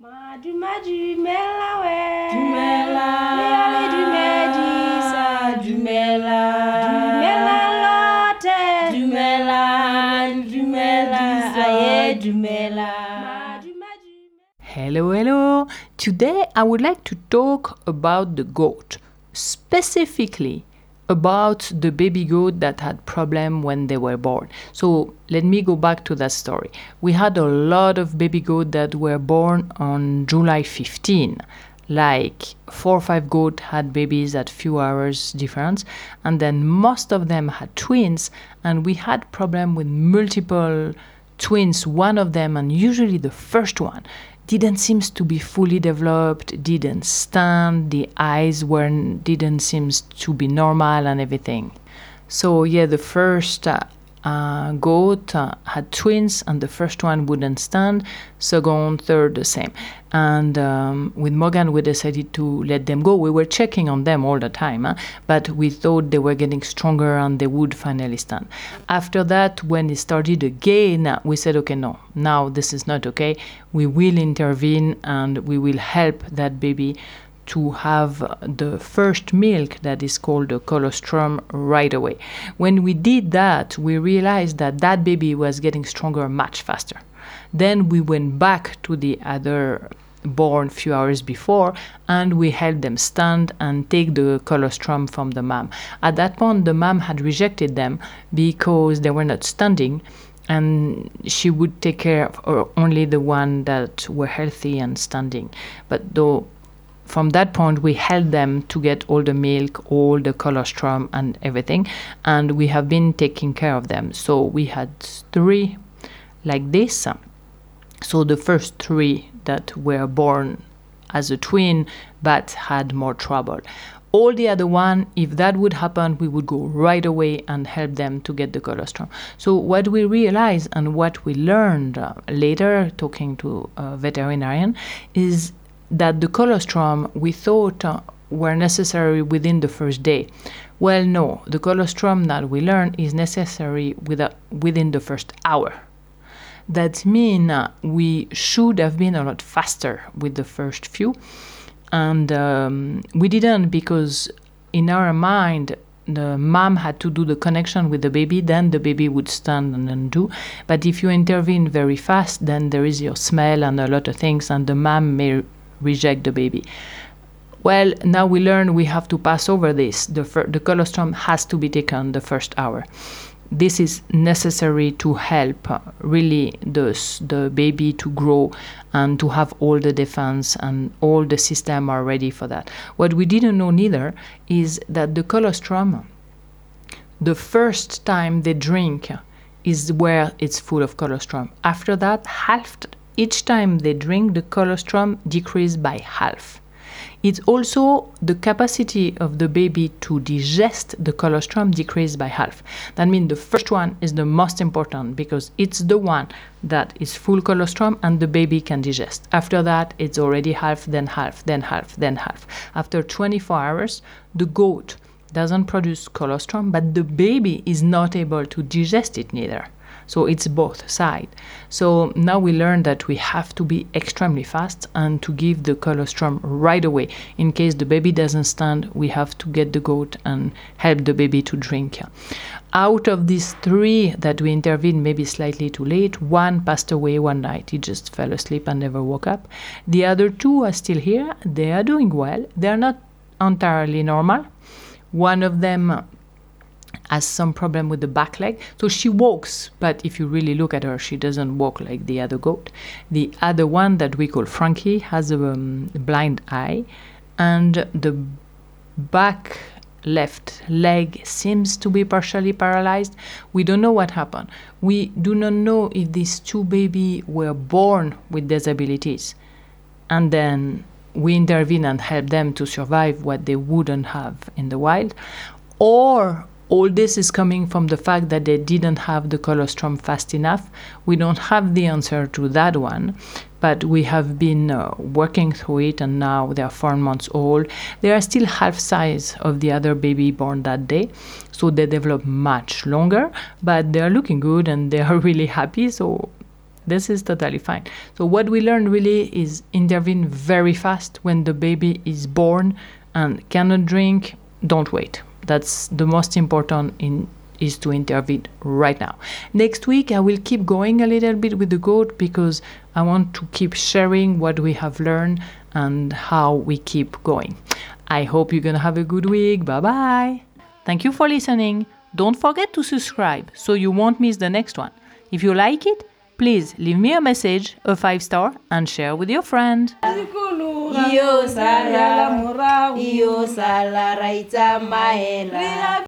Maduma dumela we Dumela. Leale dumedisa Dumela. Dumela lote Dumela. Dumela. Aye, dumela. Dumela Hello, hello. Today I would like to talk about the goat, specifically about the baby goat that had problem when they were born. So let me go back to that story. We had a lot of baby goat that were born on July 15. Like four or five goat had babies at few hours difference, and then most of them had twins, and we had problem with multiple twins one of them and usually the first one didn't seems to be fully developed didn't stand the eyes weren't. didn't seems to be normal and everything so yeah the first uh, uh, goat uh, had twins and the first one wouldn't stand second third the same. And um, with morgan we decided to let them go. We were checking on them all the time huh? but we thought they were getting stronger and they would finally stand. After that when it started again uh, we said okay no. Now this is not okay. We will intervene and we will help that baby to have the first milk that is called the colostrum right away. When we did that, we realized that that baby was getting stronger much faster. Then we went back to the other born few hours before and we helped them stand and take the colostrum from the mom. At that point the mom had rejected them because they were not standing and she would take care of only the one that were healthy and standing. But though from that point we helped them to get all the milk all the colostrum and everything and we have been taking care of them. So we had three like this. So the first three that were born as a twin but had more trouble. All the other one if that would happen we would go right away and help them to get the colostrum. So what we realized and what we learned uh, later talking to a veterinarian is that the colostrum we thought uh, were necessary within the first day. Well, no, the colostrum that we learn is necessary with a, within the first hour. That means uh, we should have been a lot faster with the first few, and um, we didn't because in our mind the mom had to do the connection with the baby, then the baby would stand and undo. But if you intervene very fast, then there is your smell and a lot of things, and the mom may reject the baby. Well, now we learn we have to pass over this. The, fir- the colostrum has to be taken the first hour. This is necessary to help uh, really the, the baby to grow and to have all the defense and all the system are ready for that. What we didn't know neither is that the colostrum, the first time they drink is where it's full of colostrum. After that, half each time they drink, the colostrum decrease by half. It's also the capacity of the baby to digest the colostrum decreased by half. That means the first one is the most important because it's the one that is full colostrum and the baby can digest. After that, it's already half, then half, then half, then half. After 24 hours, the goat doesn't produce colostrum, but the baby is not able to digest it neither. So it's both side. So now we learn that we have to be extremely fast and to give the colostrum right away. In case the baby doesn't stand, we have to get the goat and help the baby to drink. Out of these three that we intervened, maybe slightly too late, one passed away one night. He just fell asleep and never woke up. The other two are still here. They are doing well. They are not entirely normal. One of them has some problem with the back leg. So she walks, but if you really look at her, she doesn't walk like the other goat. The other one that we call Frankie has a um, blind eye, and the back left leg seems to be partially paralyzed. We don't know what happened. We do not know if these two babies were born with disabilities and then we intervene and help them to survive what they wouldn't have in the wild or all this is coming from the fact that they didn't have the colostrum fast enough. We don't have the answer to that one, but we have been uh, working through it, and now they are four months old. They are still half size of the other baby born that day, so they develop much longer, but they are looking good and they are really happy. So This is totally fine. So what we learn really is intervene very fast when the baby is born and cannot drink. Don't wait. That's the most important in is to intervene right now. Next week, I will keep going a little bit with the goat because I want to keep sharing what we have learned and how we keep going. I hope you're gonna have a good week. Bye bye. Thank you for listening. Don't forget to subscribe so you won't miss the next one. If you like it, please leave me a message, a five star, and share with your friend. Iyo sala iyo sala ra itsamaela